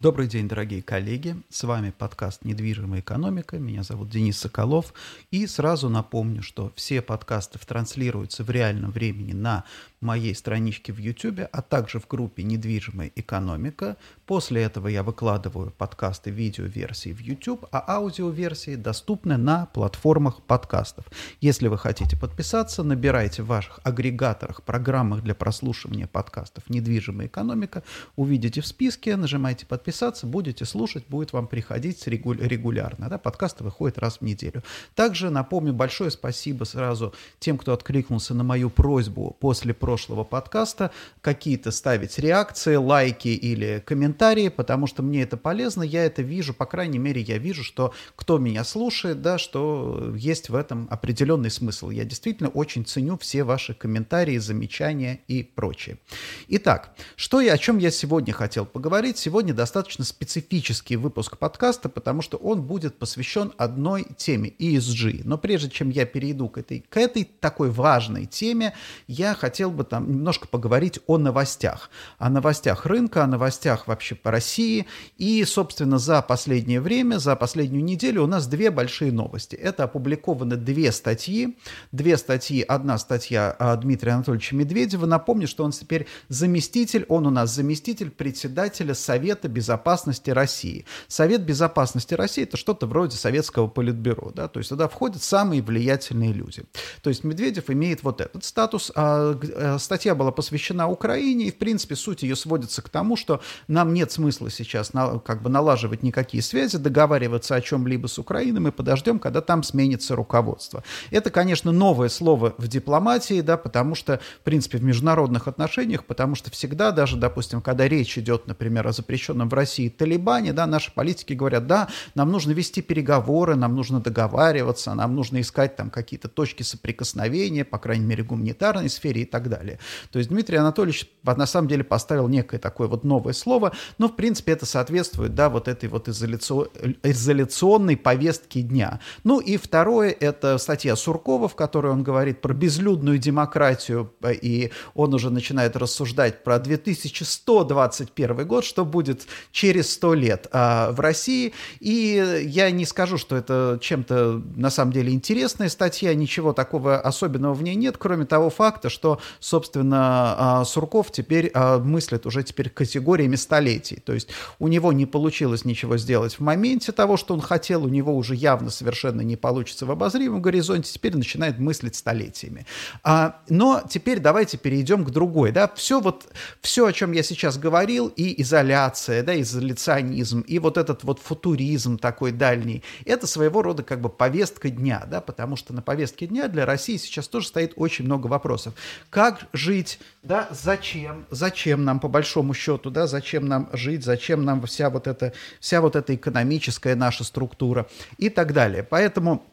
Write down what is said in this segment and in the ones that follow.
Добрый день, дорогие коллеги. С вами подкаст «Недвижимая экономика». Меня зовут Денис Соколов. И сразу напомню, что все подкасты транслируются в реальном времени на моей страничке в YouTube, а также в группе «Недвижимая экономика». После этого я выкладываю подкасты видеоверсии в YouTube, а аудиоверсии доступны на платформах подкастов. Если вы хотите подписаться, набирайте в ваших агрегаторах, программах для прослушивания подкастов «Недвижимая экономика», увидите в списке, нажимайте «Подписаться», будете слушать, будет вам приходить регулярно. Да? Подкасты выходят раз в неделю. Также напомню большое спасибо сразу тем, кто откликнулся на мою просьбу после прошлого подкаста, какие-то ставить реакции, лайки или комментарии, потому что мне это полезно, я это вижу, по крайней мере, я вижу, что кто меня слушает, да, что есть в этом определенный смысл. Я действительно очень ценю все ваши комментарии, замечания и прочее. Итак, что я, о чем я сегодня хотел поговорить? Сегодня достаточно специфический выпуск подкаста, потому что он будет посвящен одной теме ESG. Но прежде чем я перейду к этой, к этой такой важной теме, я хотел бы бы там немножко поговорить о новостях. О новостях рынка, о новостях вообще по России. И, собственно, за последнее время, за последнюю неделю у нас две большие новости. Это опубликованы две статьи. Две статьи. Одна статья Дмитрия Анатольевича Медведева. Напомню, что он теперь заместитель, он у нас заместитель председателя Совета Безопасности России. Совет Безопасности России – это что-то вроде советского политбюро. Да? То есть туда входят самые влиятельные люди. То есть Медведев имеет вот этот статус. А, а статья была посвящена Украине, и, в принципе, суть ее сводится к тому, что нам нет смысла сейчас на, как бы налаживать никакие связи, договариваться о чем-либо с Украиной, мы подождем, когда там сменится руководство. Это, конечно, новое слово в дипломатии, да, потому что, в принципе, в международных отношениях, потому что всегда, даже, допустим, когда речь идет, например, о запрещенном в России Талибане, да, наши политики говорят, да, нам нужно вести переговоры, нам нужно договариваться, нам нужно искать там какие-то точки соприкосновения, по крайней мере, гуманитарной сфере и так далее далее. То есть Дмитрий Анатольевич на самом деле поставил некое такое вот новое слово, но в принципе это соответствует, да, вот этой вот изоляционной повестке дня. Ну и второе, это статья Суркова, в которой он говорит про безлюдную демократию, и он уже начинает рассуждать про 2121 год, что будет через 100 лет а, в России. И я не скажу, что это чем-то на самом деле интересная статья, ничего такого особенного в ней нет, кроме того факта, что собственно, а, Сурков теперь а, мыслит уже теперь категориями столетий. То есть у него не получилось ничего сделать в моменте того, что он хотел, у него уже явно совершенно не получится в обозримом горизонте, теперь начинает мыслить столетиями. А, но теперь давайте перейдем к другой. Да? Все, вот, все, о чем я сейчас говорил, и изоляция, да, изоляционизм, и вот этот вот футуризм такой дальний, это своего рода как бы повестка дня, да, потому что на повестке дня для России сейчас тоже стоит очень много вопросов. Как жить, да, зачем, зачем нам по большому счету, да, зачем нам жить, зачем нам вся вот эта, вся вот эта экономическая наша структура и так далее. Поэтому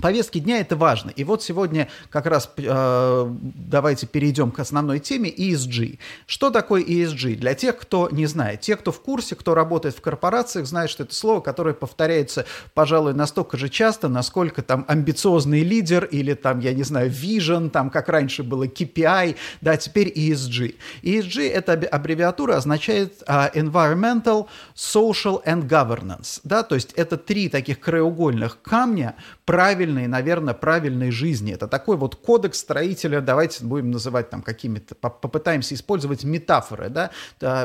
Повестки дня это важно. И вот сегодня как раз э, давайте перейдем к основной теме ESG. Что такое ESG? Для тех, кто не знает. Те, кто в курсе, кто работает в корпорациях, знают, что это слово, которое повторяется, пожалуй, настолько же часто, насколько там амбициозный лидер или там, я не знаю, vision, там, как раньше было KPI, да, теперь ESG. ESG — это аббревиатура, означает uh, Environmental, Social and Governance, да, то есть это три таких краеугольных камня, правильной, наверное, правильной жизни. Это такой вот кодекс строителя, давайте будем называть там какими-то, попытаемся использовать метафоры, да.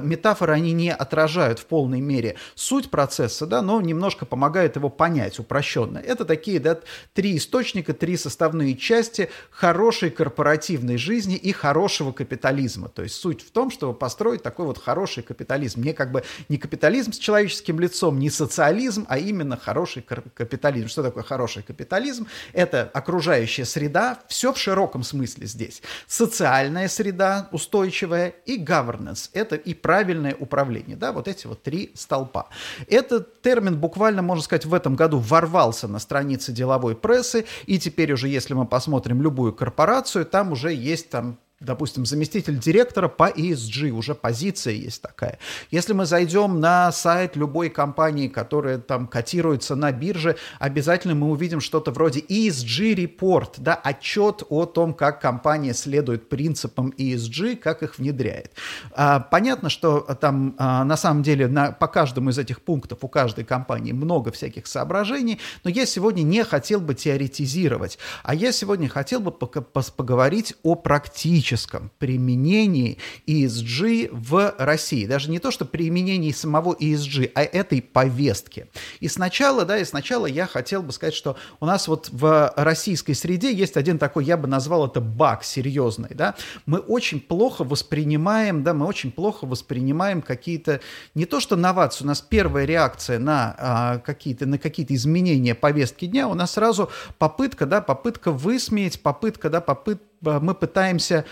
Метафоры, они не отражают в полной мере суть процесса, да, но немножко помогают его понять упрощенно. Это такие, да, три источника, три составные части хорошей корпоративной жизни и хорошего капитализма. То есть суть в том, чтобы построить такой вот хороший капитализм. Не как бы не капитализм с человеческим лицом, не социализм, а именно хороший капитализм. Что такое хороший капитализм – это окружающая среда, все в широком смысле здесь. Социальная среда устойчивая и governance – это и правильное управление. Да, вот эти вот три столпа. Этот термин буквально, можно сказать, в этом году ворвался на страницы деловой прессы, и теперь уже, если мы посмотрим любую корпорацию, там уже есть там допустим, заместитель директора по ESG, уже позиция есть такая. Если мы зайдем на сайт любой компании, которая там котируется на бирже, обязательно мы увидим что-то вроде ESG report, да, отчет о том, как компания следует принципам ESG, как их внедряет. А, понятно, что там а, на самом деле на, по каждому из этих пунктов у каждой компании много всяких соображений, но я сегодня не хотел бы теоретизировать, а я сегодня хотел бы поговорить о практическом практическом применении ESG в России. Даже не то, что применении самого ESG, а этой повестки. И сначала, да, и сначала я хотел бы сказать, что у нас вот в российской среде есть один такой, я бы назвал это баг серьезный, да. Мы очень плохо воспринимаем, да, мы очень плохо воспринимаем какие-то, не то что новации, у нас первая реакция на а, какие-то, на какие-то изменения повестки дня, у нас сразу попытка, да, попытка высмеять, попытка, да, попытка мы пытаемся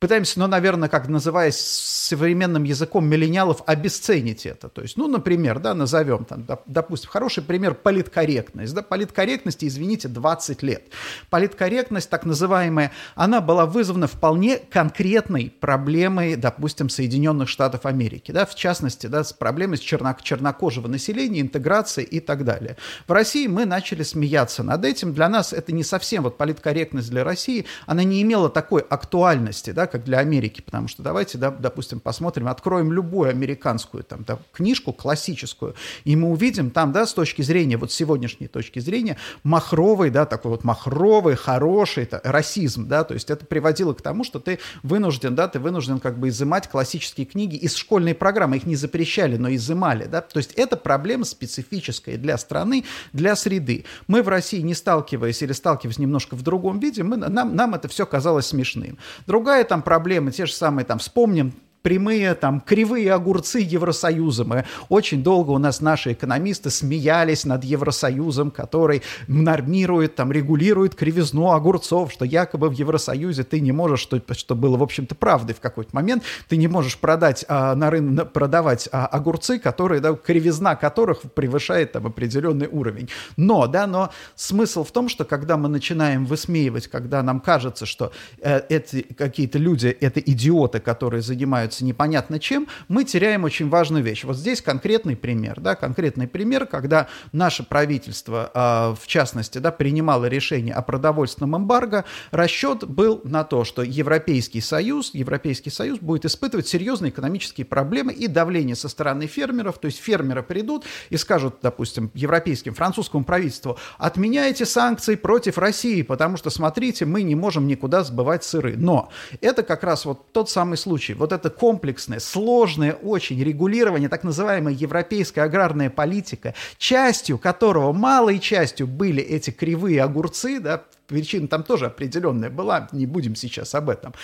пытаемся, ну, наверное, как называясь современным языком миллениалов, обесценить это. То есть, ну, например, да, назовем там, допустим, хороший пример политкорректность. Да, политкорректности, извините, 20 лет. Политкорректность, так называемая, она была вызвана вполне конкретной проблемой, допустим, Соединенных Штатов Америки. Да, в частности, да, с проблемой с черно чернокожего населения, интеграции и так далее. В России мы начали смеяться над этим. Для нас это не совсем вот политкорректность для России, она не имела такой актуальности, да, как для Америки, потому что давайте, да, допустим, посмотрим, откроем любую американскую там, да, книжку классическую, и мы увидим там, да, с точки зрения, вот сегодняшней точки зрения, махровый, да, такой вот махровый, хороший это, расизм, да, то есть это приводило к тому, что ты вынужден, да, ты вынужден как бы изымать классические книги из школьной программы, их не запрещали, но изымали, да, то есть это проблема специфическая для страны, для среды. Мы в России, не сталкиваясь или сталкиваясь немножко в другом виде, мы, нам, нам это все казалось смешным. Другая там там проблемы, те же самые, там, вспомним прямые, там, кривые огурцы Евросоюза. Мы очень долго у нас наши экономисты смеялись над Евросоюзом, который нормирует, там, регулирует кривизну огурцов, что якобы в Евросоюзе ты не можешь, что, что было, в общем-то, правдой в какой-то момент, ты не можешь продать, а, на рынок, продавать а, огурцы, которые, да, кривизна которых превышает там определенный уровень. Но, да, но смысл в том, что когда мы начинаем высмеивать, когда нам кажется, что э, эти какие-то люди, это идиоты, которые занимаются занимаются непонятно чем, мы теряем очень важную вещь. Вот здесь конкретный пример, да, конкретный пример, когда наше правительство, э, в частности, да, принимало решение о продовольственном эмбарго, расчет был на то, что Европейский Союз, Европейский Союз будет испытывать серьезные экономические проблемы и давление со стороны фермеров, то есть фермеры придут и скажут, допустим, европейским, французскому правительству, отменяйте санкции против России, потому что, смотрите, мы не можем никуда сбывать сыры. Но это как раз вот тот самый случай, вот это комплексное, сложное очень регулирование, так называемая европейская аграрная политика, частью которого, малой частью были эти кривые огурцы, да, причина там тоже определенная была, не будем сейчас об этом,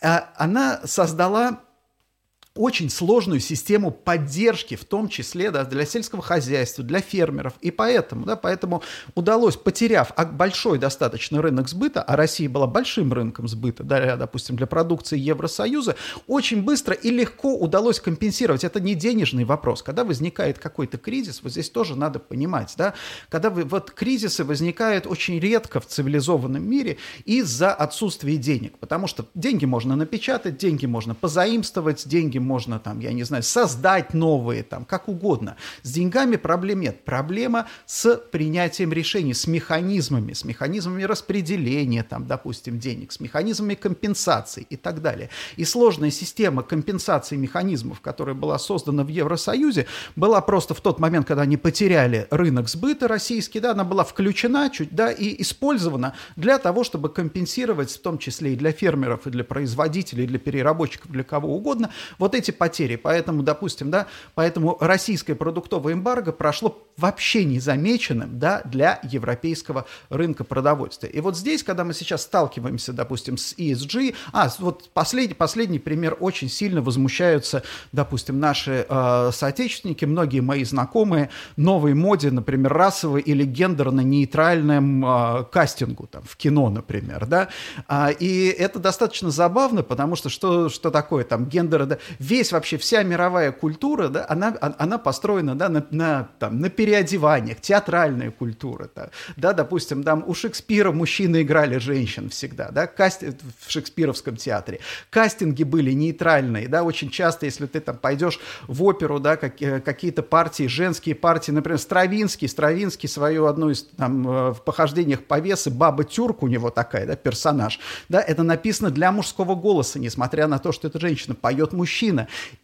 а, она создала очень сложную систему поддержки, в том числе да, для сельского хозяйства, для фермеров. И поэтому, да, поэтому удалось, потеряв большой достаточно рынок сбыта, а Россия была большим рынком сбыта, да, допустим, для продукции Евросоюза, очень быстро и легко удалось компенсировать. Это не денежный вопрос. Когда возникает какой-то кризис, вот здесь тоже надо понимать, да, когда вы, вот кризисы возникают очень редко в цивилизованном мире из-за отсутствия денег, потому что деньги можно напечатать, деньги можно позаимствовать, деньги можно там, я не знаю, создать новые, там, как угодно. С деньгами проблем нет. Проблема с принятием решений, с механизмами, с механизмами распределения, там, допустим, денег, с механизмами компенсации и так далее. И сложная система компенсации механизмов, которая была создана в Евросоюзе, была просто в тот момент, когда они потеряли рынок сбыта российский, да, она была включена чуть, да, и использована для того, чтобы компенсировать, в том числе и для фермеров, и для производителей, и для переработчиков, для кого угодно, вот вот эти потери. Поэтому, допустим, да, поэтому российское продуктовое эмбарго прошло вообще незамеченным да, для европейского рынка продовольствия. И вот здесь, когда мы сейчас сталкиваемся, допустим, с ESG, а, вот последний, последний пример, очень сильно возмущаются, допустим, наши э, соотечественники, многие мои знакомые, новой моде, например, расовой или гендерно-нейтральным э, кастингу там, в кино, например, да, а, и это достаточно забавно, потому что что, что такое там гендер, весь вообще, вся мировая культура, да, она, а, она построена, да, на, на, там, на переодеваниях, театральная культура, да, да, допустим, там у Шекспира мужчины играли женщин всегда, да, касти... в шекспировском театре. Кастинги были нейтральные, да, очень часто, если ты там пойдешь в оперу, да, как, э, какие-то партии, женские партии, например, Стравинский, Стравинский свою одну из там э, в похождениях повесы, баба Тюрк у него такая, да, персонаж, да, это написано для мужского голоса, несмотря на то, что это женщина, поет мужчина.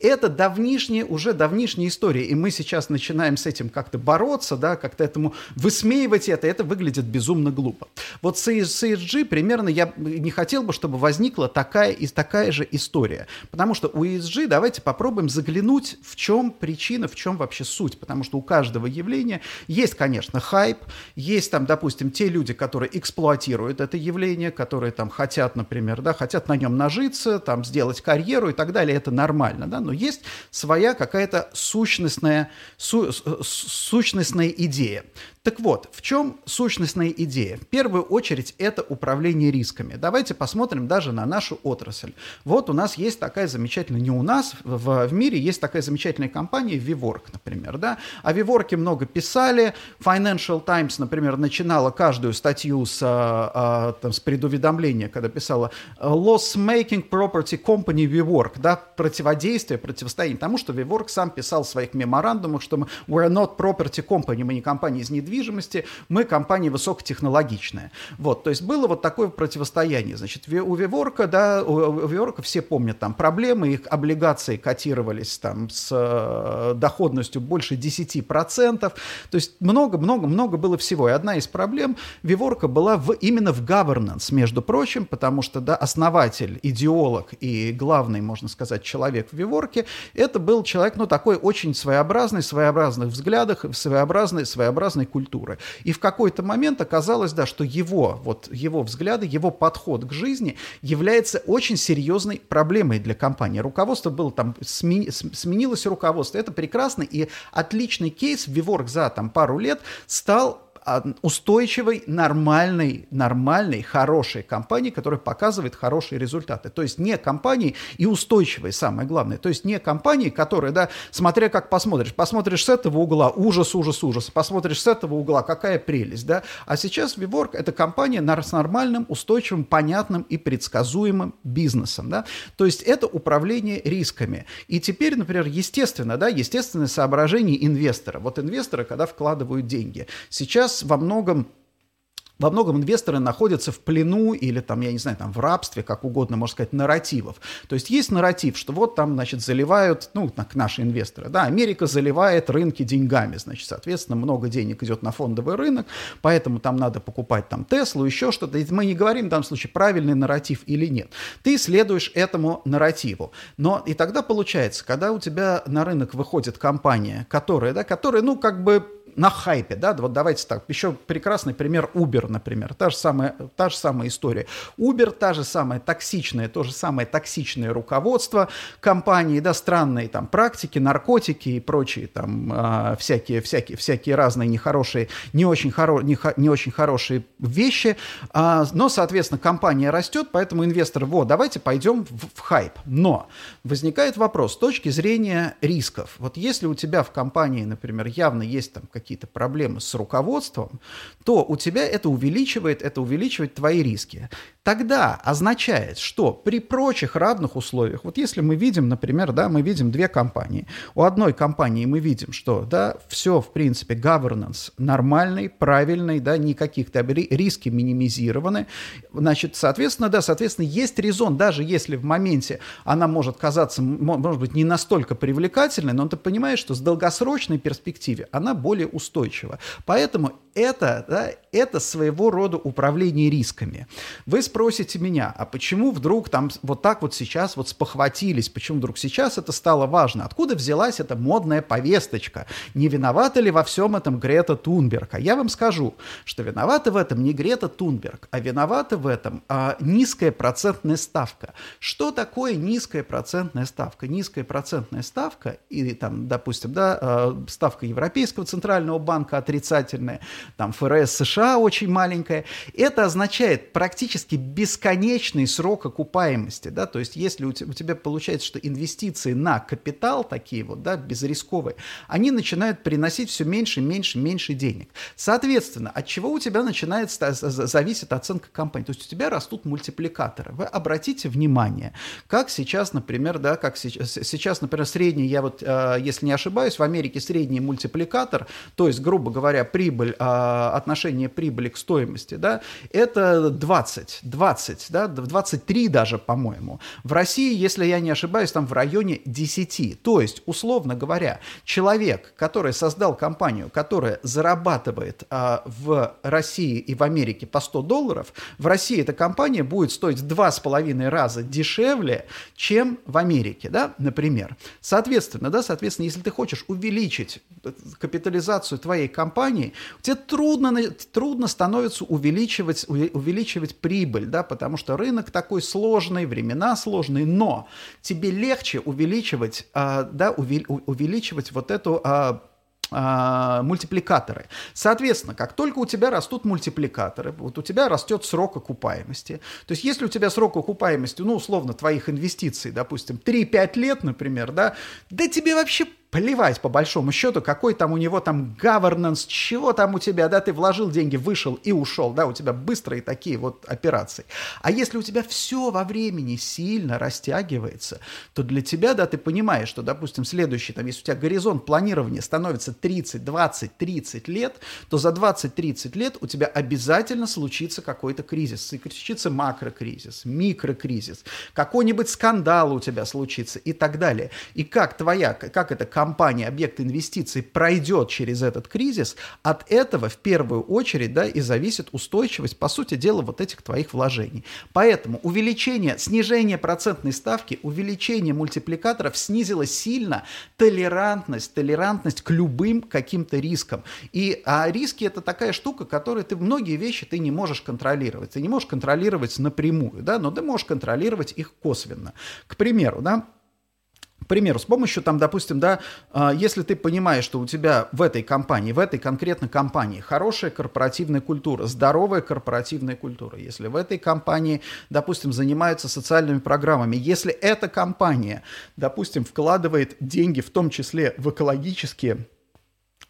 Это давнишняя, уже давнишняя история, и мы сейчас начинаем с этим как-то бороться, да, как-то этому высмеивать это, это выглядит безумно глупо. Вот с ESG примерно я не хотел бы, чтобы возникла такая, и такая же история, потому что у ESG давайте попробуем заглянуть, в чем причина, в чем вообще суть, потому что у каждого явления есть, конечно, хайп, есть там, допустим, те люди, которые эксплуатируют это явление, которые там хотят, например, да, хотят на нем нажиться, там сделать карьеру и так далее, это нормально, да, но есть своя какая-то сущностная, су, сущностная идея. Так вот, в чем сущностная идея? В первую очередь это управление рисками. Давайте посмотрим даже на нашу отрасль. Вот у нас есть такая замечательная, не у нас, в, в мире есть такая замечательная компания Vivork, например. Да? О Vivork много писали. Financial Times, например, начинала каждую статью с, а, а, там, с предуведомления, когда писала Loss-making property company Vivork, да, противодействие, противостояние тому, что Vivork сам писал в своих меморандумах, что мы we're not property company, мы не компания из недвижимости, недвижимости, мы компания высокотехнологичная. Вот, то есть было вот такое противостояние. Значит, у Виворка, да, у Виворка все помнят там проблемы, их облигации котировались там с э, доходностью больше 10%. То есть много-много-много было всего. И одна из проблем Виворка была в, именно в governance, между прочим, потому что, да, основатель, идеолог и главный, можно сказать, человек в Виворке, это был человек, ну, такой очень своеобразный, своеобразных взглядах, своеобразной, своеобразной культуры. И в какой-то момент оказалось, да, что его, вот, его взгляды, его подход к жизни является очень серьезной проблемой для компании. Руководство было там, смени, сменилось руководство, это прекрасно, и отличный кейс, Виворк за там пару лет стал устойчивой, нормальной, нормальной, хорошей компании, которая показывает хорошие результаты. То есть не компании и устойчивой, самое главное. То есть не компании, которые, да, смотря как посмотришь, посмотришь с этого угла, ужас, ужас, ужас, посмотришь с этого угла, какая прелесть, да. А сейчас Виворк это компания с нормальным, устойчивым, понятным и предсказуемым бизнесом, да. То есть это управление рисками. И теперь, например, естественно, да, естественное соображение инвестора. Вот инвесторы, когда вкладывают деньги. Сейчас во многом во многом инвесторы находятся в плену или там, я не знаю, там в рабстве, как угодно, можно сказать, нарративов. То есть есть нарратив, что вот там, значит, заливают, ну, наши инвесторы, да, Америка заливает рынки деньгами, значит, соответственно, много денег идет на фондовый рынок, поэтому там надо покупать там Теслу, еще что-то. Мы не говорим в данном случае, правильный нарратив или нет. Ты следуешь этому нарративу. Но и тогда получается, когда у тебя на рынок выходит компания, которая, да, которая, ну, как бы на хайпе, да, вот давайте так, еще прекрасный пример Uber, например, та же самая, та же самая история. Uber, та же самая токсичная, то же самое токсичное руководство компании, да, странные там практики, наркотики и прочие там э, всякие, всякие, всякие разные нехорошие, не очень, хоро, не, не очень хорошие вещи, э, но, соответственно, компания растет, поэтому инвесторы, вот, давайте пойдем в, в хайп. Но возникает вопрос с точки зрения рисков. Вот если у тебя в компании, например, явно есть там какие какие-то проблемы с руководством, то у тебя это увеличивает, это увеличивает твои риски. Тогда означает, что при прочих равных условиях, вот если мы видим, например, да, мы видим две компании, у одной компании мы видим, что, да, все, в принципе, governance нормальный, правильный, да, никаких там риски минимизированы, значит, соответственно, да, соответственно, есть резон, даже если в моменте она может казаться, может быть, не настолько привлекательной, но ты понимаешь, что с долгосрочной перспективе она более устойчива. Поэтому это, да, это своего рода управление рисками. Вы спросите меня, а почему вдруг там вот так вот сейчас вот спохватились, почему вдруг сейчас это стало важно? Откуда взялась эта модная повесточка? Не виновата ли во всем этом Грета Тунберг? А я вам скажу, что виновата в этом не Грета Тунберг, а виновата в этом а, низкая процентная ставка. Что такое низкая процентная ставка? Низкая процентная ставка, или там, допустим, да, а, ставка Европейского центрального Центрального банка отрицательная, там ФРС США очень маленькая. Это означает практически бесконечный срок окупаемости, да, то есть если у тебя, получается, что инвестиции на капитал такие вот, да, безрисковые, они начинают приносить все меньше, меньше, меньше денег. Соответственно, от чего у тебя начинает зависит оценка компании, то есть у тебя растут мультипликаторы. Вы обратите внимание, как сейчас, например, да, как сейчас, сейчас например, средний, я вот, э, если не ошибаюсь, в Америке средний мультипликатор, то есть, грубо говоря, прибыль, э, отношение прибыли к стоимости, да, это 20, 20, да, 23 даже, по-моему. В России, если я не ошибаюсь, там в районе 10. То есть, условно говоря, человек, который создал компанию, которая зарабатывает э, в России и в Америке по 100 долларов, в России эта компания будет стоить в 2,5 раза дешевле, чем в Америке, да, например. Соответственно, да, соответственно, если ты хочешь увеличить капитализацию твоей компании, тебе трудно, трудно становится увеличивать, увеличивать прибыль, да, потому что рынок такой сложный, времена сложные, но тебе легче увеличивать, а, да, увеличивать вот эту а, а, мультипликаторы. Соответственно, как только у тебя растут мультипликаторы, вот у тебя растет срок окупаемости. То есть, если у тебя срок окупаемости, ну, условно, твоих инвестиций, допустим, 3-5 лет, например, да, да тебе вообще плевать по большому счету, какой там у него там governance, чего там у тебя, да, ты вложил деньги, вышел и ушел, да, у тебя быстрые такие вот операции. А если у тебя все во времени сильно растягивается, то для тебя, да, ты понимаешь, что, допустим, следующий, там, если у тебя горизонт планирования становится 30, 20, 30 лет, то за 20-30 лет у тебя обязательно случится какой-то кризис, случится макрокризис, микрокризис, какой-нибудь скандал у тебя случится и так далее. И как твоя, как это компания, объект инвестиций пройдет через этот кризис, от этого в первую очередь да, и зависит устойчивость, по сути дела, вот этих твоих вложений. Поэтому увеличение, снижение процентной ставки, увеличение мультипликаторов снизило сильно толерантность, толерантность к любым каким-то рискам. И а риски это такая штука, которую ты многие вещи ты не можешь контролировать. Ты не можешь контролировать напрямую, да, но ты можешь контролировать их косвенно. К примеру, да, к примеру, с помощью, там, допустим, да, а, если ты понимаешь, что у тебя в этой компании, в этой конкретной компании хорошая корпоративная культура, здоровая корпоративная культура, если в этой компании, допустим, занимаются социальными программами, если эта компания, допустим, вкладывает деньги в том числе в экологические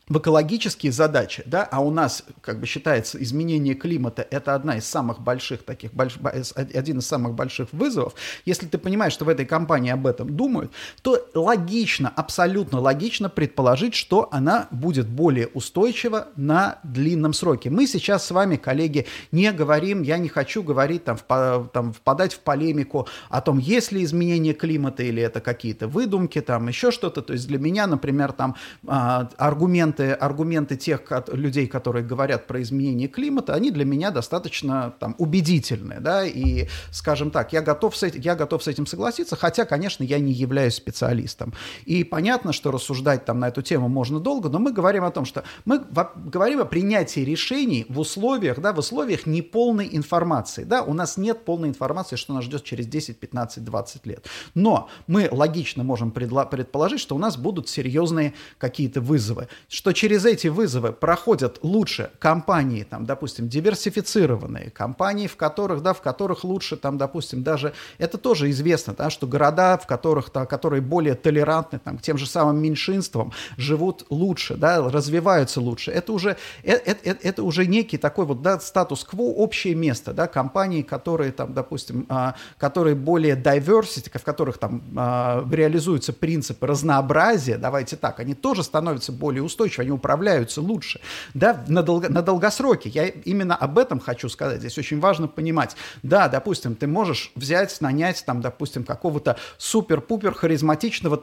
в экологические задачи, да, а у нас, как бы считается, изменение климата – это одна из самых больших таких, больш, один из самых больших вызовов, если ты понимаешь, что в этой компании об этом думают, то логично, абсолютно логично предположить, что она будет более устойчива на длинном сроке. Мы сейчас с вами, коллеги, не говорим, я не хочу говорить, там, в, там, впадать в полемику о том, есть ли изменение климата или это какие-то выдумки, там, еще что-то. То есть для меня, например, там, а, аргумент аргументы, аргументы тех людей, которые говорят про изменение климата, они для меня достаточно там, убедительны. Да? И, скажем так, я готов, с этим, я готов с этим согласиться, хотя, конечно, я не являюсь специалистом. И понятно, что рассуждать там на эту тему можно долго, но мы говорим о том, что мы говорим о принятии решений в условиях, да, в условиях неполной информации. Да? У нас нет полной информации, что нас ждет через 10, 15, 20 лет. Но мы логично можем предположить, что у нас будут серьезные какие-то вызовы, что что через эти вызовы проходят лучше компании, там, допустим, диверсифицированные, компании, в которых, да, в которых лучше, там, допустим, даже, это тоже известно, да, что города, в которых, да, которые более толерантны там, к тем же самым меньшинствам, живут лучше, да, развиваются лучше. Это уже, это, это, э, это уже некий такой вот, да, статус-кво, общее место, да, компании, которые, там, допустим, а, которые более diversity, в которых там а, реализуются принципы разнообразия, давайте так, они тоже становятся более устойчивыми, они управляются лучше. Да, на, долго, на долгосроке. Я именно об этом хочу сказать. Здесь очень важно понимать. Да, допустим, ты можешь взять, нанять, там, допустим, какого-то супер-пупер харизматичного,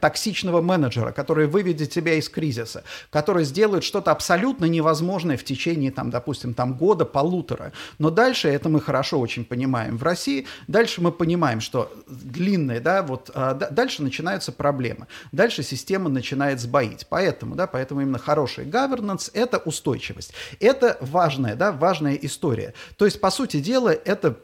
токсичного менеджера, который выведет тебя из кризиса, который сделает что-то абсолютно невозможное в течение, там, допустим, там, года, полутора. Но дальше, это мы хорошо очень понимаем в России, дальше мы понимаем, что длинные, да, вот, а, дальше начинаются проблемы. Дальше система начинает сбоить. Поэтому, да, поэтому именно хороший governance – это устойчивость. Это важная, да, важная история. То есть, по сути дела, это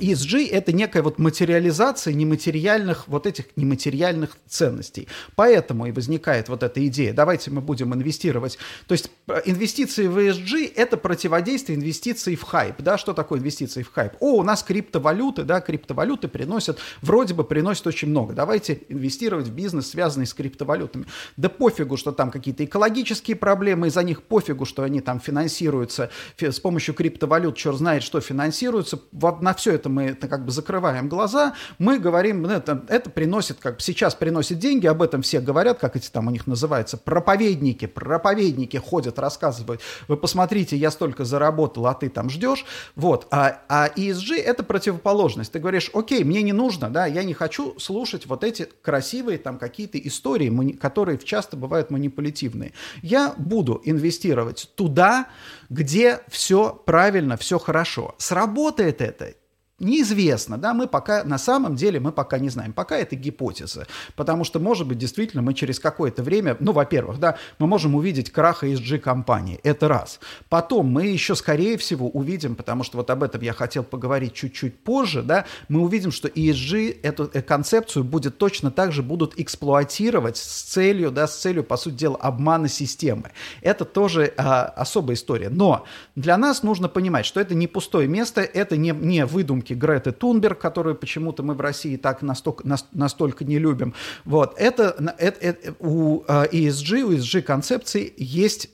ESG – это некая вот материализация нематериальных, вот этих нематериальных ценностей. Поэтому и возникает вот эта идея, давайте мы будем инвестировать. То есть э, инвестиции в ESG – это противодействие инвестиций в хайп. Да? Что такое инвестиции в хайп? О, у нас криптовалюты, да, криптовалюты приносят, вроде бы приносят очень много. Давайте инвестировать в бизнес, связанный с криптовалютами. Да пофигу, что там какие-то экологические проблемы, из-за них пофигу, что они там финансируются с помощью криптовалют, черт знает, что финансируется. На все это мы это как бы закрываем глаза, мы говорим, ну, это, это приносит, как сейчас приносит деньги, об этом все говорят, как эти там у них называются, проповедники, проповедники ходят, рассказывают, вы посмотрите, я столько заработал, а ты там ждешь, вот, а, а ESG это противоположность, ты говоришь, окей, мне не нужно, да, я не хочу слушать вот эти красивые там какие-то истории, которые часто бывают манипулятивные, я буду инвестировать туда, где все правильно, все хорошо. Сработает это Неизвестно, да, мы пока, на самом деле, мы пока не знаем. Пока это гипотеза, потому что, может быть, действительно, мы через какое-то время, ну, во-первых, да, мы можем увидеть крах ESG-компании, это раз. Потом мы еще, скорее всего, увидим, потому что вот об этом я хотел поговорить чуть-чуть позже, да, мы увидим, что ESG, эту э, концепцию будет точно так же будут эксплуатировать с целью, да, с целью, по сути дела, обмана системы. Это тоже а, особая история. Но для нас нужно понимать, что это не пустое место, это не, не выдумки выдумки Греты Тунберг, которую почему-то мы в России так настолько, настолько не любим. Вот. Это, это, это у ESG, у ESG концепции есть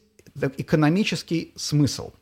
экономический смысл.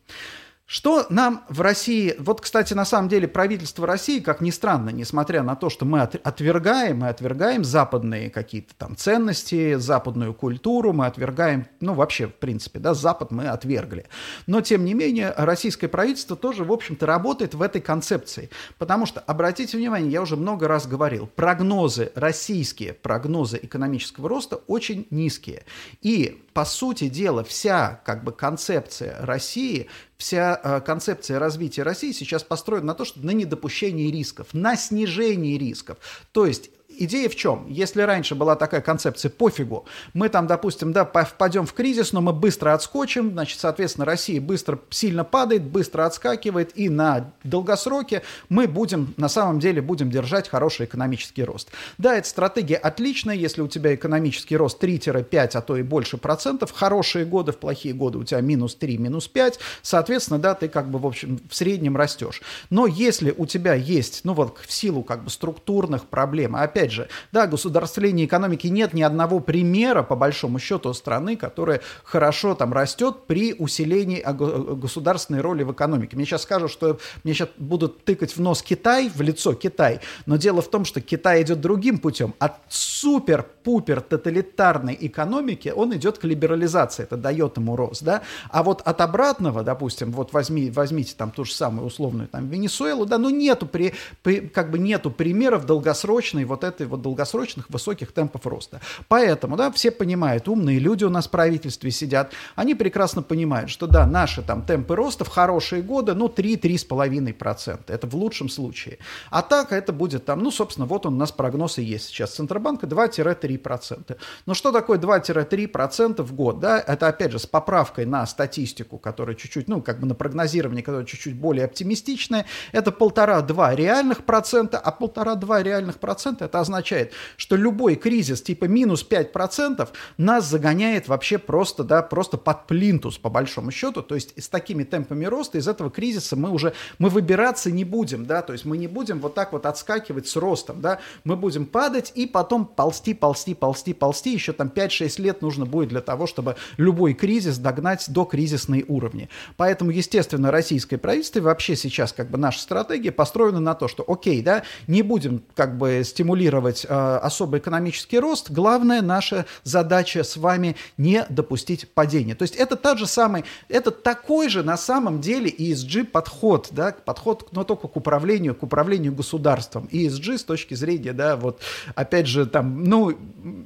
Что нам в России, вот, кстати, на самом деле правительство России, как ни странно, несмотря на то, что мы отвергаем, мы отвергаем западные какие-то там ценности, западную культуру, мы отвергаем, ну, вообще, в принципе, да, Запад мы отвергли. Но, тем не менее, российское правительство тоже, в общем-то, работает в этой концепции. Потому что, обратите внимание, я уже много раз говорил, прогнозы, российские прогнозы экономического роста очень низкие. И по сути дела, вся как бы концепция России, вся э, концепция развития России сейчас построена на то, что на недопущении рисков, на снижении рисков. То есть идея в чем? Если раньше была такая концепция пофигу, мы там, допустим, да, впадем в кризис, но мы быстро отскочим, значит, соответственно, Россия быстро сильно падает, быстро отскакивает, и на долгосроке мы будем, на самом деле, будем держать хороший экономический рост. Да, эта стратегия отличная, если у тебя экономический рост 3-5, а то и больше процентов, хорошие годы, в плохие годы у тебя минус 3, минус 5, соответственно, да, ты как бы, в общем, в среднем растешь. Но если у тебя есть, ну вот, в силу как бы структурных проблем, опять опять же, да, государствления экономики нет ни одного примера, по большому счету, страны, которая хорошо там растет при усилении государственной роли в экономике. Мне сейчас скажут, что мне сейчас будут тыкать в нос Китай, в лицо Китай, но дело в том, что Китай идет другим путем. От супер-пупер тоталитарной экономики он идет к либерализации, это дает ему рост, да, а вот от обратного, допустим, вот возьми, возьмите там ту же самую условную там Венесуэлу, да, ну нету, при, при, как бы нету примеров долгосрочной вот этой вот долгосрочных высоких темпов роста. Поэтому, да, все понимают, умные люди у нас в правительстве сидят, они прекрасно понимают, что да, наши там темпы роста в хорошие годы, ну, 3-3,5%, это в лучшем случае. А так это будет там, ну, собственно, вот он у нас прогноз и есть сейчас Центробанка 2-3%. Но что такое 2-3% в год, да, это опять же с поправкой на статистику, которая чуть-чуть, ну, как бы на прогнозирование, которое чуть-чуть более оптимистичное, это полтора-два реальных процента, а полтора-два реальных процента это означает, что любой кризис типа минус 5% нас загоняет вообще просто, да, просто под плинтус, по большому счету. То есть с такими темпами роста из этого кризиса мы уже, мы выбираться не будем, да, то есть мы не будем вот так вот отскакивать с ростом, да, мы будем падать и потом ползти, ползти, ползти, ползти, еще там 5-6 лет нужно будет для того, чтобы любой кризис догнать до кризисной уровни. Поэтому, естественно, российское правительство вообще сейчас как бы наша стратегия построена на то, что окей, да, не будем как бы стимулировать стимулировать э, особый экономический рост, главная наша задача с вами не допустить падения. То есть это тот же самый, это такой же на самом деле ESG подход, да, подход, но только к управлению, к управлению государством. ESG с точки зрения, да, вот, опять же, там, ну,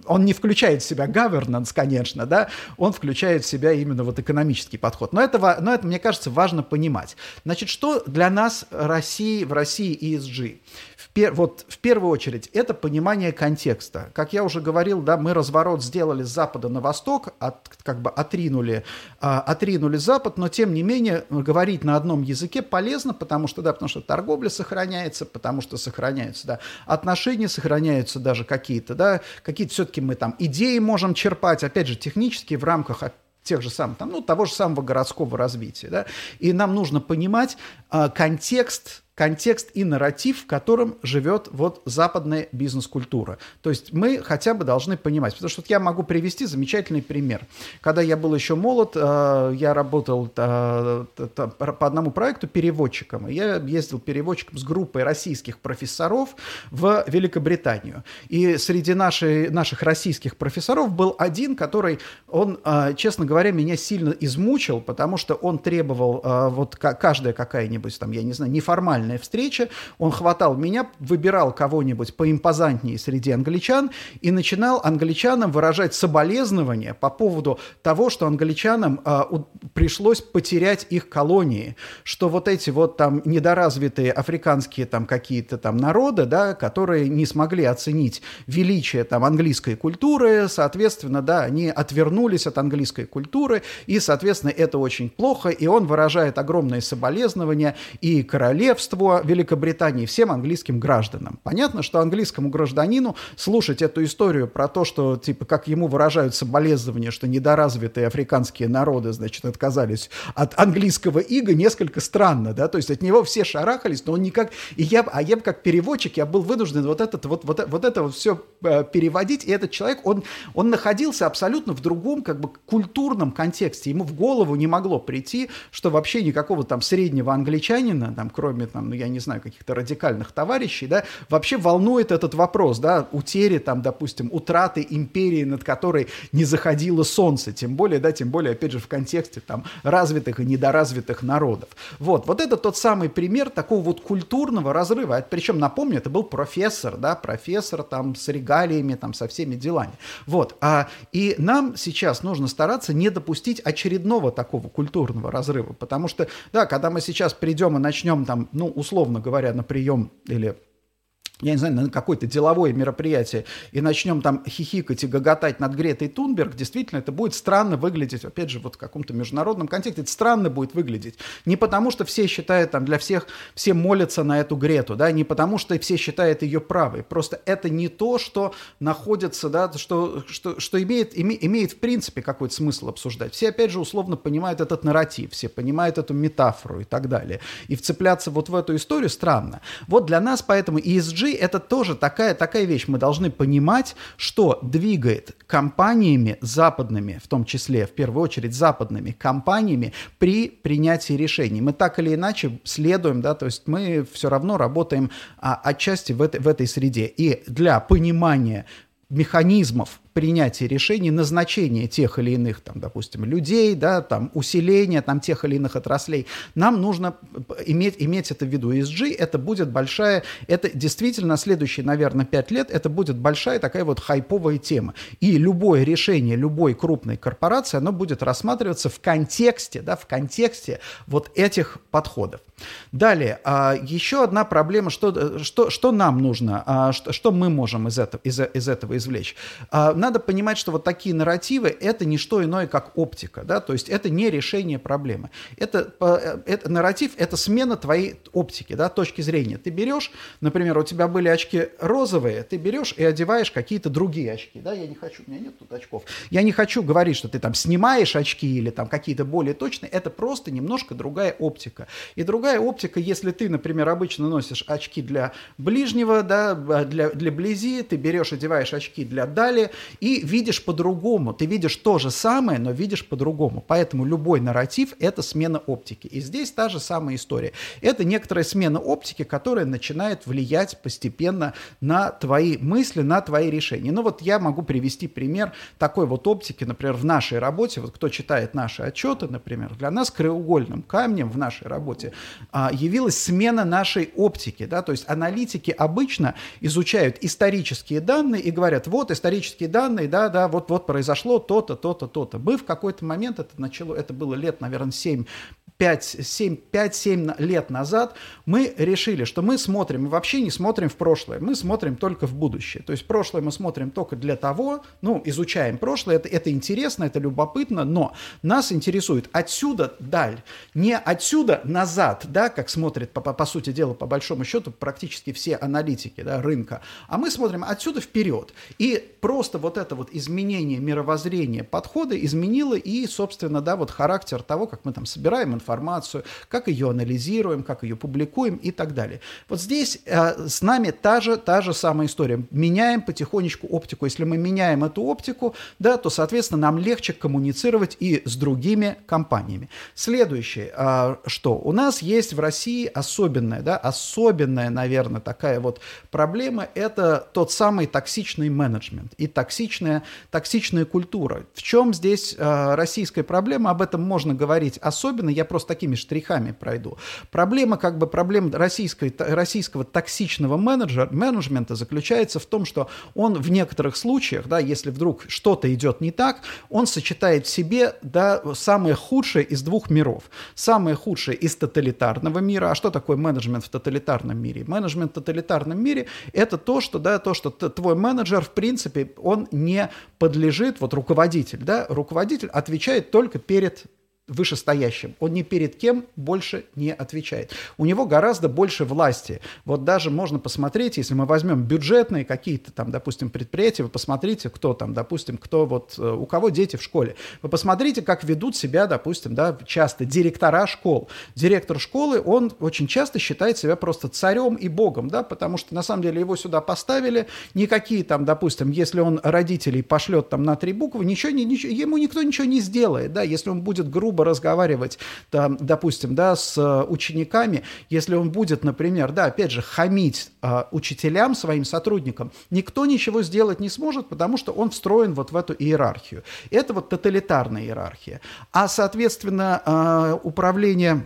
он не включает в себя governance, конечно, да, он включает в себя именно вот экономический подход. Но это, но это, мне кажется, важно понимать. Значит, что для нас России, в России ESG? В пер, вот в первую очередь, это понимание контекста. Как я уже говорил, да, мы разворот сделали с запада на восток, от, как бы отринули, а, отринули Запад, но тем не менее говорить на одном языке полезно, потому что, да, потому что торговля сохраняется, потому что сохраняются, да, отношения сохраняются даже какие-то, да, какие-то все-таки мы там идеи можем черпать, опять же, технически в рамках тех же самых, там, ну, того же самого городского развития. Да? И нам нужно понимать э, контекст контекст и нарратив, в котором живет вот западная бизнес-культура. То есть мы хотя бы должны понимать, потому что я могу привести замечательный пример. Когда я был еще молод, э, я работал э, по одному проекту переводчиком, я ездил переводчиком с группой российских профессоров в Великобританию. И среди нашей, наших российских профессоров был один, который, он, э, честно говоря, меня сильно измучил, потому что он требовал вот каждая какая-нибудь там, я не знаю, неформальная неформальная встреча, он хватал меня, выбирал кого-нибудь поимпозантнее среди англичан и начинал англичанам выражать соболезнования по поводу того, что англичанам э, пришлось потерять их колонии, что вот эти вот там недоразвитые африканские там какие-то там народы, да, которые не смогли оценить величие там английской культуры, соответственно, да, они отвернулись от английской культуры, и, соответственно, это очень плохо, и он выражает огромные соболезнования и королевству, большинство Великобритании, всем английским гражданам. Понятно, что английскому гражданину слушать эту историю про то, что, типа, как ему выражают соболезнования, что недоразвитые африканские народы, значит, отказались от английского ига, несколько странно, да, то есть от него все шарахались, но он никак, и я, а я как переводчик, я был вынужден вот, этот, вот, вот, вот это вот все э, переводить, и этот человек, он, он находился абсолютно в другом, как бы, культурном контексте, ему в голову не могло прийти, что вообще никакого там среднего англичанина, там, кроме там ну, я не знаю, каких-то радикальных товарищей, да, вообще волнует этот вопрос, да, утери, там, допустим, утраты империи, над которой не заходило солнце, тем более, да, тем более, опять же, в контексте, там, развитых и недоразвитых народов. Вот, вот это тот самый пример такого вот культурного разрыва, причем, напомню, это был профессор, да, профессор, там, с регалиями, там, со всеми делами. Вот, а, и нам сейчас нужно стараться не допустить очередного такого культурного разрыва, потому что, да, когда мы сейчас придем и начнем, там, ну, условно говоря, на прием или я не знаю, на какое-то деловое мероприятие и начнем там хихикать и гоготать над Гретой Тунберг, действительно, это будет странно выглядеть, опять же, вот в каком-то международном контексте, это странно будет выглядеть. Не потому, что все считают, там, для всех, все молятся на эту Грету, да, не потому, что все считают ее правой, просто это не то, что находится, да, что, что, что имеет, име, имеет в принципе какой-то смысл обсуждать. Все, опять же, условно понимают этот нарратив, все понимают эту метафору и так далее. И вцепляться вот в эту историю странно. Вот для нас поэтому ESG это тоже такая, такая вещь. Мы должны понимать, что двигает компаниями западными, в том числе, в первую очередь, западными компаниями при принятии решений. Мы так или иначе следуем, да, то есть мы все равно работаем а, отчасти в этой, в этой среде. И для понимания механизмов принятия решений, назначения тех или иных, там, допустим, людей, да, там, усиления там, тех или иных отраслей, нам нужно иметь, иметь это в виду. ESG это будет большая, это действительно следующие, наверное, пять лет, это будет большая такая вот хайповая тема. И любое решение любой крупной корпорации, оно будет рассматриваться в контексте, да, в контексте вот этих подходов. Далее, а, еще одна проблема, что, что, что нам нужно, а, что, что мы можем из этого, из, из этого извлечь. А, надо понимать, что вот такие нарративы – это не что иное, как оптика, да, то есть это не решение проблемы. Это, э, это нарратив – это смена твоей оптики, да, точки зрения. Ты берешь, например, у тебя были очки розовые, ты берешь и одеваешь какие-то другие очки, да, я не хочу, у меня нет тут очков, я не хочу говорить, что ты там снимаешь очки или там какие-то более точные, это просто немножко другая оптика. И другая оптика, если ты, например, обычно носишь очки для ближнего, да, для, для близи, ты берешь, одеваешь очки для дали, и видишь по-другому. Ты видишь то же самое, но видишь по-другому. Поэтому любой нарратив – это смена оптики. И здесь та же самая история. Это некоторая смена оптики, которая начинает влиять постепенно на твои мысли, на твои решения. Ну вот я могу привести пример такой вот оптики, например, в нашей работе. Вот кто читает наши отчеты, например, для нас краеугольным камнем в нашей работе а, явилась смена нашей оптики. Да? То есть аналитики обычно изучают исторические данные и говорят, вот исторические данные, данные, да, да, вот, вот произошло то-то, то-то, то-то. Мы в какой-то момент, это начало, это было лет, наверное, 7 5-7 лет назад мы решили, что мы смотрим, мы вообще не смотрим в прошлое, мы смотрим только в будущее. То есть прошлое мы смотрим только для того, ну, изучаем прошлое, это, это интересно, это любопытно, но нас интересует отсюда даль, не отсюда назад, да, как смотрят, по, по, по сути дела, по большому счету, практически все аналитики да, рынка, а мы смотрим отсюда вперед. И просто вот это вот изменение мировоззрения, подхода изменило и, собственно, да, вот характер того, как мы там собираем информацию, информацию, как ее анализируем, как ее публикуем и так далее. Вот здесь э, с нами та же, та же самая история. Меняем потихонечку оптику. Если мы меняем эту оптику, да, то, соответственно, нам легче коммуницировать и с другими компаниями. Следующее, э, что у нас есть в России особенная, да, особенная, наверное, такая вот проблема, это тот самый токсичный менеджмент и токсичная, токсичная культура. В чем здесь э, российская проблема? Об этом можно говорить особенно. Я просто просто такими штрихами пройду. Проблема, как бы проблема российской, российского токсичного менеджера, менеджмента заключается в том, что он в некоторых случаях, да, если вдруг что-то идет не так, он сочетает в себе да, самое худшее из двух миров. Самое худшее из тоталитарного мира. А что такое менеджмент в тоталитарном мире? Менеджмент в тоталитарном мире – это то, что, да, то, что твой менеджер, в принципе, он не подлежит, вот руководитель, да, руководитель отвечает только перед вышестоящим. Он ни перед кем больше не отвечает. У него гораздо больше власти. Вот даже можно посмотреть, если мы возьмем бюджетные какие-то там, допустим, предприятия, вы посмотрите, кто там, допустим, кто вот, э, у кого дети в школе. Вы посмотрите, как ведут себя, допустим, да, часто директора школ. Директор школы, он очень часто считает себя просто царем и богом, да, потому что на самом деле его сюда поставили, никакие там, допустим, если он родителей пошлет там на три буквы, ничего, ничего, ему никто ничего не сделает, да, если он будет грубо грубо разговаривать, там, допустим, да, с э, учениками, если он будет, например, да, опять же, хамить э, учителям, своим сотрудникам, никто ничего сделать не сможет, потому что он встроен вот в эту иерархию. Это вот тоталитарная иерархия. А, соответственно, э, управление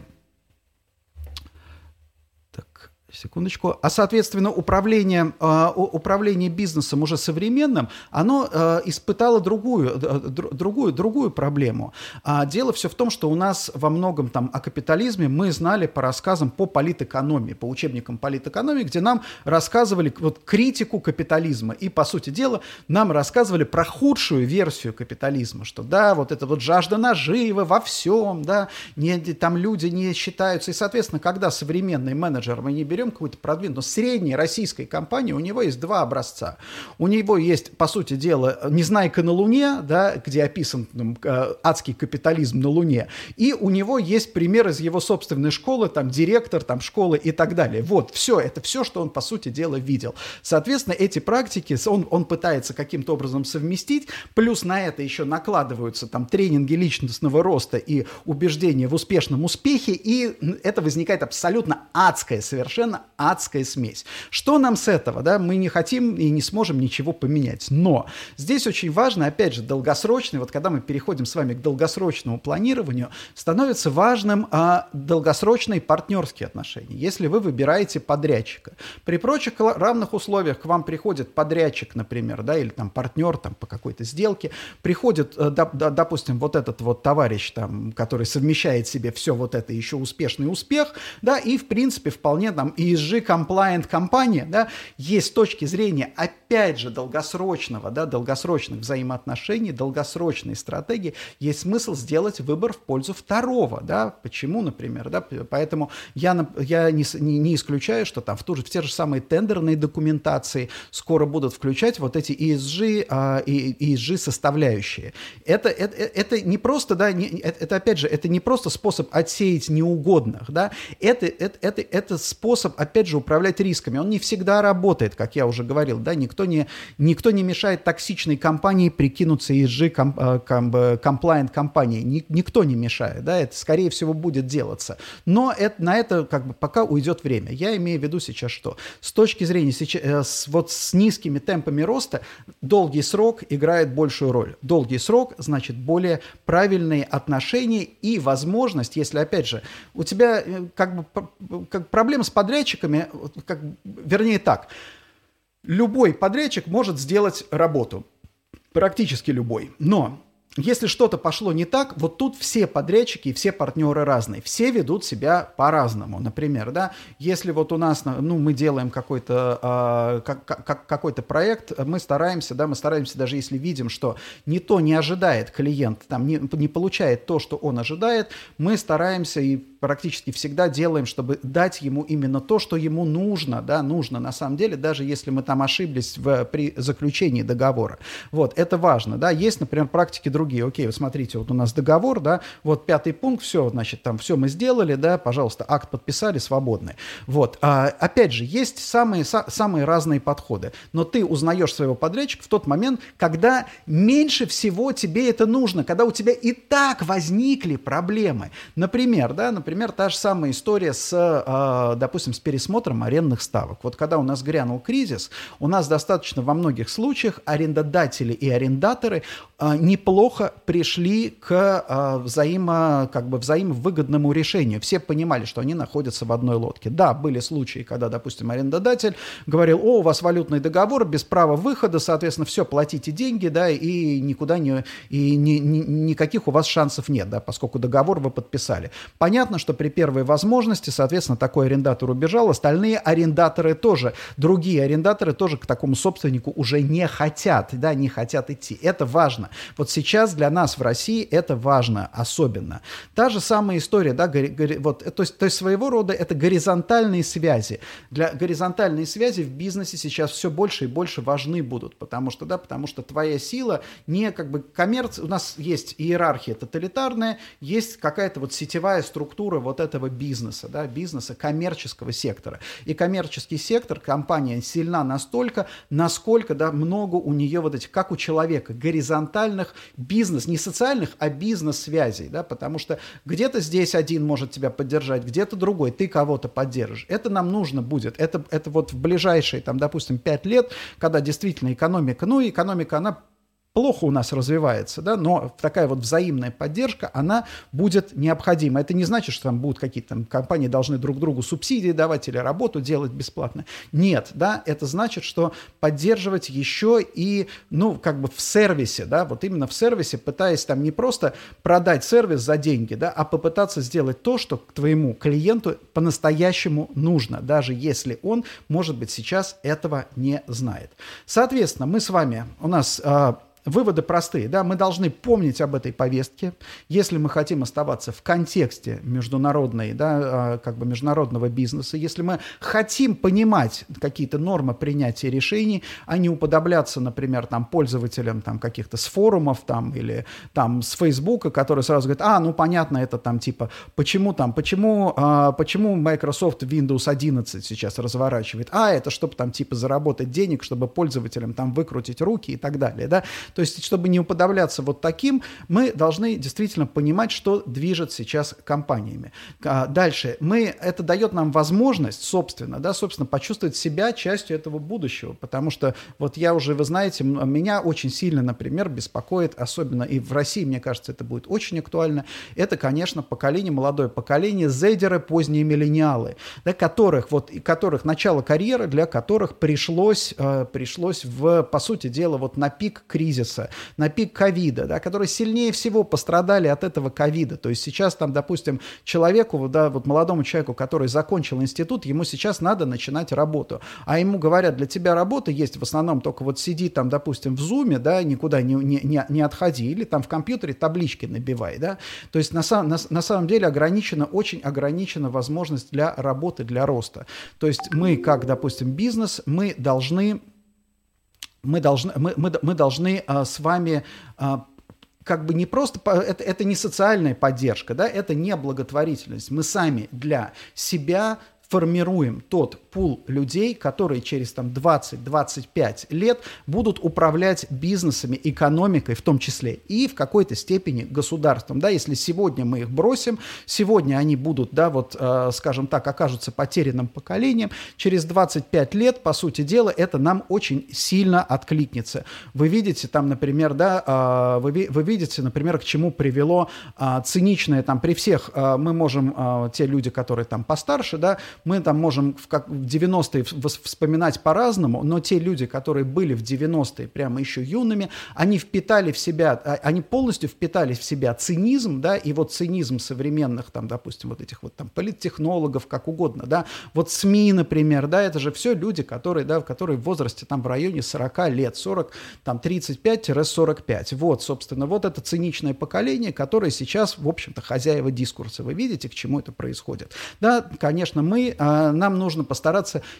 Секундочку. А, соответственно, управление, э, управление бизнесом уже современным, оно э, испытало другую, э, другую, другую проблему. А дело все в том, что у нас во многом там о капитализме мы знали по рассказам по политэкономии, по учебникам политэкономии, где нам рассказывали вот критику капитализма. И, по сути дела, нам рассказывали про худшую версию капитализма, что да, вот это вот жажда нажива во всем, да, не, там люди не считаются. И, соответственно, когда современный менеджер, мы не берем берем какую-то продвинутую, средней российской компании, у него есть два образца. У него есть, по сути дела, «Незнайка на Луне», да, где описан там, э, адский капитализм на Луне, и у него есть пример из его собственной школы, там, директор там, школы и так далее. Вот, все, это все, что он, по сути дела, видел. Соответственно, эти практики он, он пытается каким-то образом совместить, плюс на это еще накладываются там тренинги личностного роста и убеждения в успешном успехе, и это возникает абсолютно адская совершенно совершенно адская смесь. Что нам с этого? Да? Мы не хотим и не сможем ничего поменять. Но здесь очень важно, опять же, долгосрочный, вот когда мы переходим с вами к долгосрочному планированию, становится важным а, долгосрочные партнерские отношения. Если вы выбираете подрядчика, при прочих равных условиях к вам приходит подрядчик, например, да, или там партнер там, по какой-то сделке, приходит, э, допустим, вот этот вот товарищ, там, который совмещает себе все вот это еще успешный успех, да, и, в принципе, вполне там ESG compliant компания, да, есть точки зрения, опять же, долгосрочного, да, долгосрочных взаимоотношений, долгосрочной стратегии, есть смысл сделать выбор в пользу второго, да, почему, например, да, поэтому я, я не, не, не исключаю, что там в, ту же, в те же самые тендерные документации скоро будут включать вот эти ESG, а, ESG составляющие. Это, это, это не просто, да, не, это, опять же, это не просто способ отсеять неугодных, да, это, это, это, это способ способ, опять же, управлять рисками. Он не всегда работает, как я уже говорил. Да? Никто, не, никто не мешает токсичной компании прикинуться ESG compliant компанией. Никто не мешает. Да? Это, скорее всего, будет делаться. Но это, на это как бы пока уйдет время. Я имею в виду сейчас что? С точки зрения сейчас, э, вот с низкими темпами роста долгий срок играет большую роль. Долгий срок значит более правильные отношения и возможность, если, опять же, у тебя э, как бы как проблема с подрядчиком, подрядчиками, как, вернее так, любой подрядчик может сделать работу, практически любой, но если что-то пошло не так, вот тут все подрядчики и все партнеры разные, все ведут себя по-разному. Например, да, если вот у нас, ну, мы делаем какой-то э, как, как, какой-то проект, мы стараемся, да, мы стараемся даже если видим, что не то не ожидает клиент, там не, не получает то, что он ожидает, мы стараемся и практически всегда делаем, чтобы дать ему именно то, что ему нужно, да, нужно на самом деле, даже если мы там ошиблись в, при заключении договора. Вот, это важно, да. Есть, например, практики другие. Окей, вы смотрите, вот у нас договор, да, вот пятый пункт, все, значит, там все мы сделали, да, пожалуйста, акт подписали, свободны. Вот, а, опять же, есть самые, са, самые разные подходы, но ты узнаешь своего подрядчика в тот момент, когда меньше всего тебе это нужно, когда у тебя и так возникли проблемы. Например, да, например, та же самая история с, а, допустим, с пересмотром арендных ставок. Вот когда у нас грянул кризис, у нас достаточно во многих случаях арендодатели и арендаторы а, неплохо пришли к а, взаимо, как бы взаимовыгодному решению. Все понимали, что они находятся в одной лодке. Да, были случаи, когда, допустим, арендодатель говорил, о, у вас валютный договор без права выхода, соответственно, все, платите деньги, да, и никуда не, и ни, ни, никаких у вас шансов нет, да, поскольку договор вы подписали. Понятно, что при первой возможности, соответственно, такой арендатор убежал, остальные арендаторы тоже, другие арендаторы тоже к такому собственнику уже не хотят, да, не хотят идти. Это важно. Вот сейчас для нас в России это важно особенно. Та же самая история, да, гори, гори, вот, то, есть, то есть своего рода это горизонтальные связи. Для горизонтальной связи в бизнесе сейчас все больше и больше важны будут, потому что, да, потому что твоя сила не как бы коммерция, у нас есть иерархия тоталитарная, есть какая-то вот сетевая структура вот этого бизнеса, да, бизнеса коммерческого сектора. И коммерческий сектор, компания сильна настолько, насколько, да, много у нее вот этих, как у человека, горизонтальных бизнес, не социальных, а бизнес-связей, да, потому что где-то здесь один может тебя поддержать, где-то другой, ты кого-то поддержишь. Это нам нужно будет. Это, это вот в ближайшие, там, допустим, пять лет, когда действительно экономика, ну, экономика, она плохо у нас развивается, да, но такая вот взаимная поддержка, она будет необходима. Это не значит, что там будут какие-то там компании должны друг другу субсидии давать или работу делать бесплатно. Нет, да, это значит, что поддерживать еще и, ну, как бы в сервисе, да, вот именно в сервисе, пытаясь там не просто продать сервис за деньги, да, а попытаться сделать то, что к твоему клиенту по-настоящему нужно, даже если он, может быть, сейчас этого не знает. Соответственно, мы с вами, у нас а, Выводы простые, да, мы должны помнить об этой повестке, если мы хотим оставаться в контексте международной, да, а, как бы международного бизнеса, если мы хотим понимать какие-то нормы принятия решений, а не уподобляться, например, там, пользователям там, каких-то с форумов там, или там с Фейсбука, которые сразу говорят, а, ну понятно, это там типа, почему там, почему, а, почему Microsoft Windows 11 сейчас разворачивает, а, это чтобы там типа заработать денег, чтобы пользователям там выкрутить руки и так далее, да, то есть, чтобы не уподобляться вот таким, мы должны действительно понимать, что движет сейчас компаниями. А дальше, мы, это дает нам возможность, собственно, да, собственно, почувствовать себя частью этого будущего, потому что вот я уже, вы знаете, меня очень сильно, например, беспокоит, особенно и в России, мне кажется, это будет очень актуально, это, конечно, поколение, молодое поколение, зейдеры, поздние миллениалы, да, которых, вот, которых начало карьеры, для которых пришлось, э, пришлось в, по сути дела, вот на пик кризиса кризиса, на пик ковида, да, которые сильнее всего пострадали от этого ковида. То есть сейчас там, допустим, человеку, да, вот молодому человеку, который закончил институт, ему сейчас надо начинать работу. А ему говорят, для тебя работа есть в основном только вот сиди там, допустим, в зуме, да, никуда не, не, не, не отходи, или там в компьютере таблички набивай, да. То есть на, на, на самом деле ограничена, очень ограничена возможность для работы, для роста. То есть мы, как, допустим, бизнес, мы должны мы должны, мы, мы, мы должны а, с вами а, как бы не просто, это, это не социальная поддержка, да, это не благотворительность. Мы сами для себя формируем тот пул людей, которые через там 20-25 лет будут управлять бизнесами, экономикой в том числе и в какой-то степени государством. Да, если сегодня мы их бросим, сегодня они будут, да, вот, э, скажем так, окажутся потерянным поколением, через 25 лет, по сути дела, это нам очень сильно откликнется. Вы видите там, например, да, э, вы, вы видите, например, к чему привело э, циничное там при всех, э, мы можем, э, те люди, которые там постарше, да, мы там можем в, как, 90-е вспоминать по-разному, но те люди, которые были в 90-е прямо еще юными, они впитали в себя, а, они полностью впитали в себя цинизм, да, и вот цинизм современных, там, допустим, вот этих вот там политтехнологов, как угодно, да, вот СМИ, например, да, это же все люди, которые, да, которые в возрасте там в районе 40 лет, 40, там 35-45. Вот, собственно, вот это циничное поколение, которое сейчас, в общем-то, хозяева дискурса. Вы видите, к чему это происходит? Да, конечно, мы, а, нам нужно постараться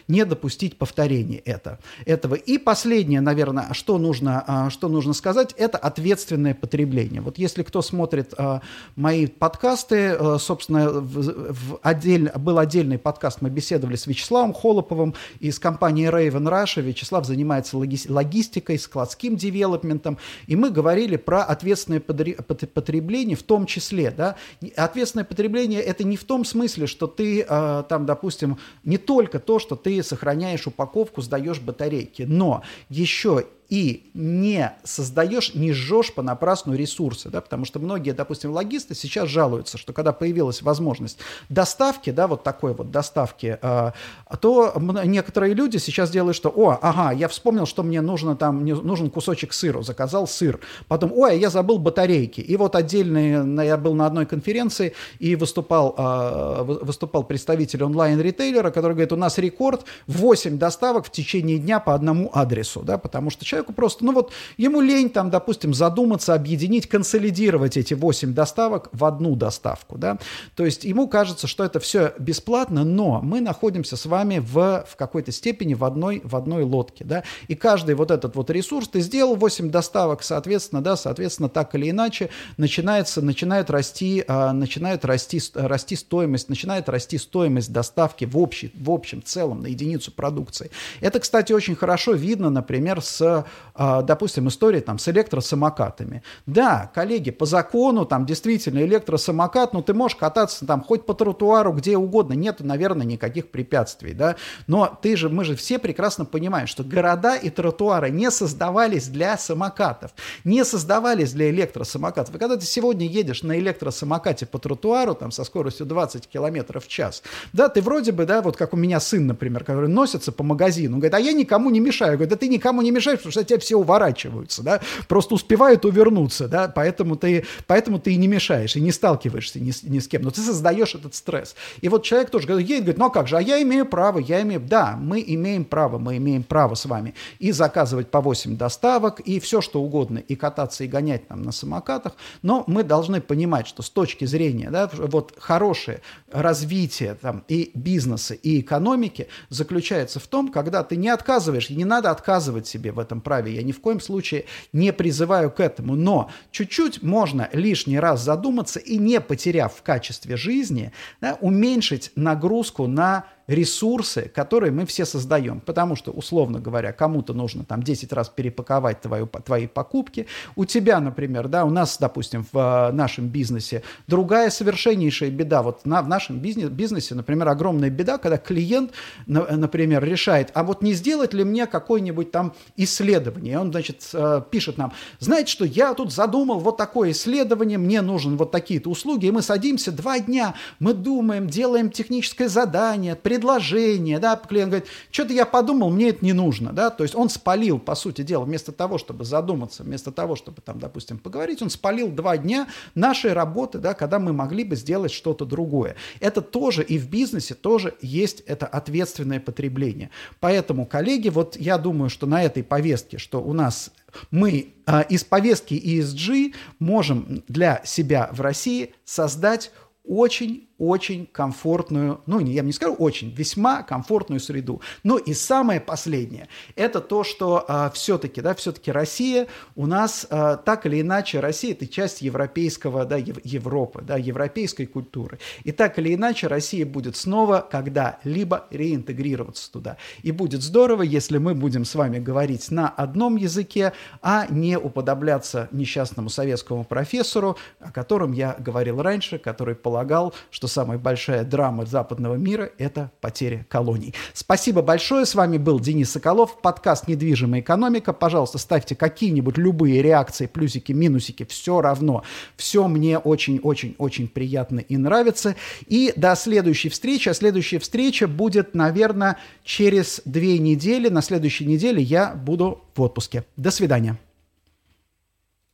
не допустить повторения это, этого. И последнее, наверное, что нужно, а, что нужно сказать, это ответственное потребление. Вот если кто смотрит а, мои подкасты, собственно, в, в отдель, был отдельный подкаст, мы беседовали с Вячеславом Холоповым из компании Raven Russia. Вячеслав занимается логистикой, складским девелопментом, и мы говорили про ответственное потребление в том числе. Да? Ответственное потребление – это не в том смысле, что ты, а, там, допустим, не только то, что ты сохраняешь упаковку, сдаешь батарейки, но еще и не создаешь, не жжешь понапрасну ресурсы, да, потому что многие, допустим, логисты сейчас жалуются, что когда появилась возможность доставки, да, вот такой вот доставки, э, то некоторые люди сейчас делают, что, о, ага, я вспомнил, что мне нужно там, мне нужен кусочек сыра, заказал сыр, потом, ой, я забыл батарейки, и вот отдельные, я был на одной конференции и выступал, э, выступал представитель онлайн-ритейлера, который говорит, у нас рекорд 8 доставок в течение дня по одному адресу, да, потому что человеку просто, ну вот, ему лень там, допустим, задуматься, объединить, консолидировать эти 8 доставок в одну доставку, да. То есть ему кажется, что это все бесплатно, но мы находимся с вами в, в какой-то степени в одной, в одной лодке, да. И каждый вот этот вот ресурс, ты сделал 8 доставок, соответственно, да, соответственно, так или иначе начинается, начинает расти, а, начинает расти, расти стоимость, начинает расти стоимость доставки в, общий, в общем целом на единицу продукции. Это, кстати, очень хорошо видно, например, с допустим, история там с электросамокатами. Да, коллеги, по закону там действительно электросамокат, ну ты можешь кататься там хоть по тротуару, где угодно, нет, наверное, никаких препятствий, да, но ты же, мы же все прекрасно понимаем, что города и тротуары не создавались для самокатов, не создавались для электросамокатов. И когда ты сегодня едешь на электросамокате по тротуару, там, со скоростью 20 километров в час, да, ты вроде бы, да, вот как у меня сын, например, который носится по магазину, говорит, а я никому не мешаю, говорит, да ты никому не мешаешь, что от тебя все уворачиваются, да, просто успевают увернуться, да, поэтому ты, поэтому ты и не мешаешь, и не сталкиваешься ни, ни с кем, но ты создаешь этот стресс. И вот человек тоже говорит, едет, говорит, ну а как же, а я имею право, я имею, да, мы имеем право, мы имеем право с вами и заказывать по 8 доставок, и все что угодно, и кататься, и гонять там на самокатах, но мы должны понимать, что с точки зрения, да, вот хорошее развитие там и бизнеса, и экономики заключается в том, когда ты не отказываешь, не надо отказывать себе в этом праве. Я ни в коем случае не призываю к этому. Но чуть-чуть можно лишний раз задуматься и не потеряв в качестве жизни, да, уменьшить нагрузку на ресурсы, которые мы все создаем. Потому что, условно говоря, кому-то нужно там 10 раз перепаковать твою, твои покупки. У тебя, например, да, у нас, допустим, в э, нашем бизнесе другая совершеннейшая беда. Вот на, в нашем бизнес, бизнесе, например, огромная беда, когда клиент, на, например, решает, а вот не сделать ли мне какое-нибудь там исследование. Он, значит, э, пишет нам, знаете что, я тут задумал вот такое исследование, мне нужен вот такие-то услуги, и мы садимся два дня, мы думаем, делаем техническое задание, предложение, да, клиент говорит, что-то я подумал, мне это не нужно, да, то есть он спалил, по сути дела, вместо того, чтобы задуматься, вместо того, чтобы там, допустим, поговорить, он спалил два дня нашей работы, да, когда мы могли бы сделать что-то другое. Это тоже и в бизнесе тоже есть это ответственное потребление. Поэтому, коллеги, вот я думаю, что на этой повестке, что у нас мы а, из повестки ESG можем для себя в России создать очень очень комфортную, ну, я не скажу очень, весьма комфортную среду. Ну и самое последнее, это то, что а, все-таки, да, все-таки Россия у нас а, так или иначе, Россия это часть европейского, да, Европы, да, европейской культуры. И так или иначе Россия будет снова когда-либо реинтегрироваться туда. И будет здорово, если мы будем с вами говорить на одном языке, а не уподобляться несчастному советскому профессору, о котором я говорил раньше, который полагал, что самая большая драма западного мира – это потеря колоний. Спасибо большое. С вами был Денис Соколов, подкаст «Недвижимая экономика». Пожалуйста, ставьте какие-нибудь любые реакции, плюсики, минусики, все равно. Все мне очень-очень-очень приятно и нравится. И до следующей встречи. А следующая встреча будет, наверное, через две недели. На следующей неделе я буду в отпуске. До свидания.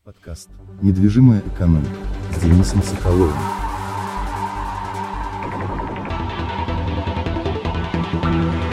Подкаст «Недвижимая экономика» с Денисом Соколовым.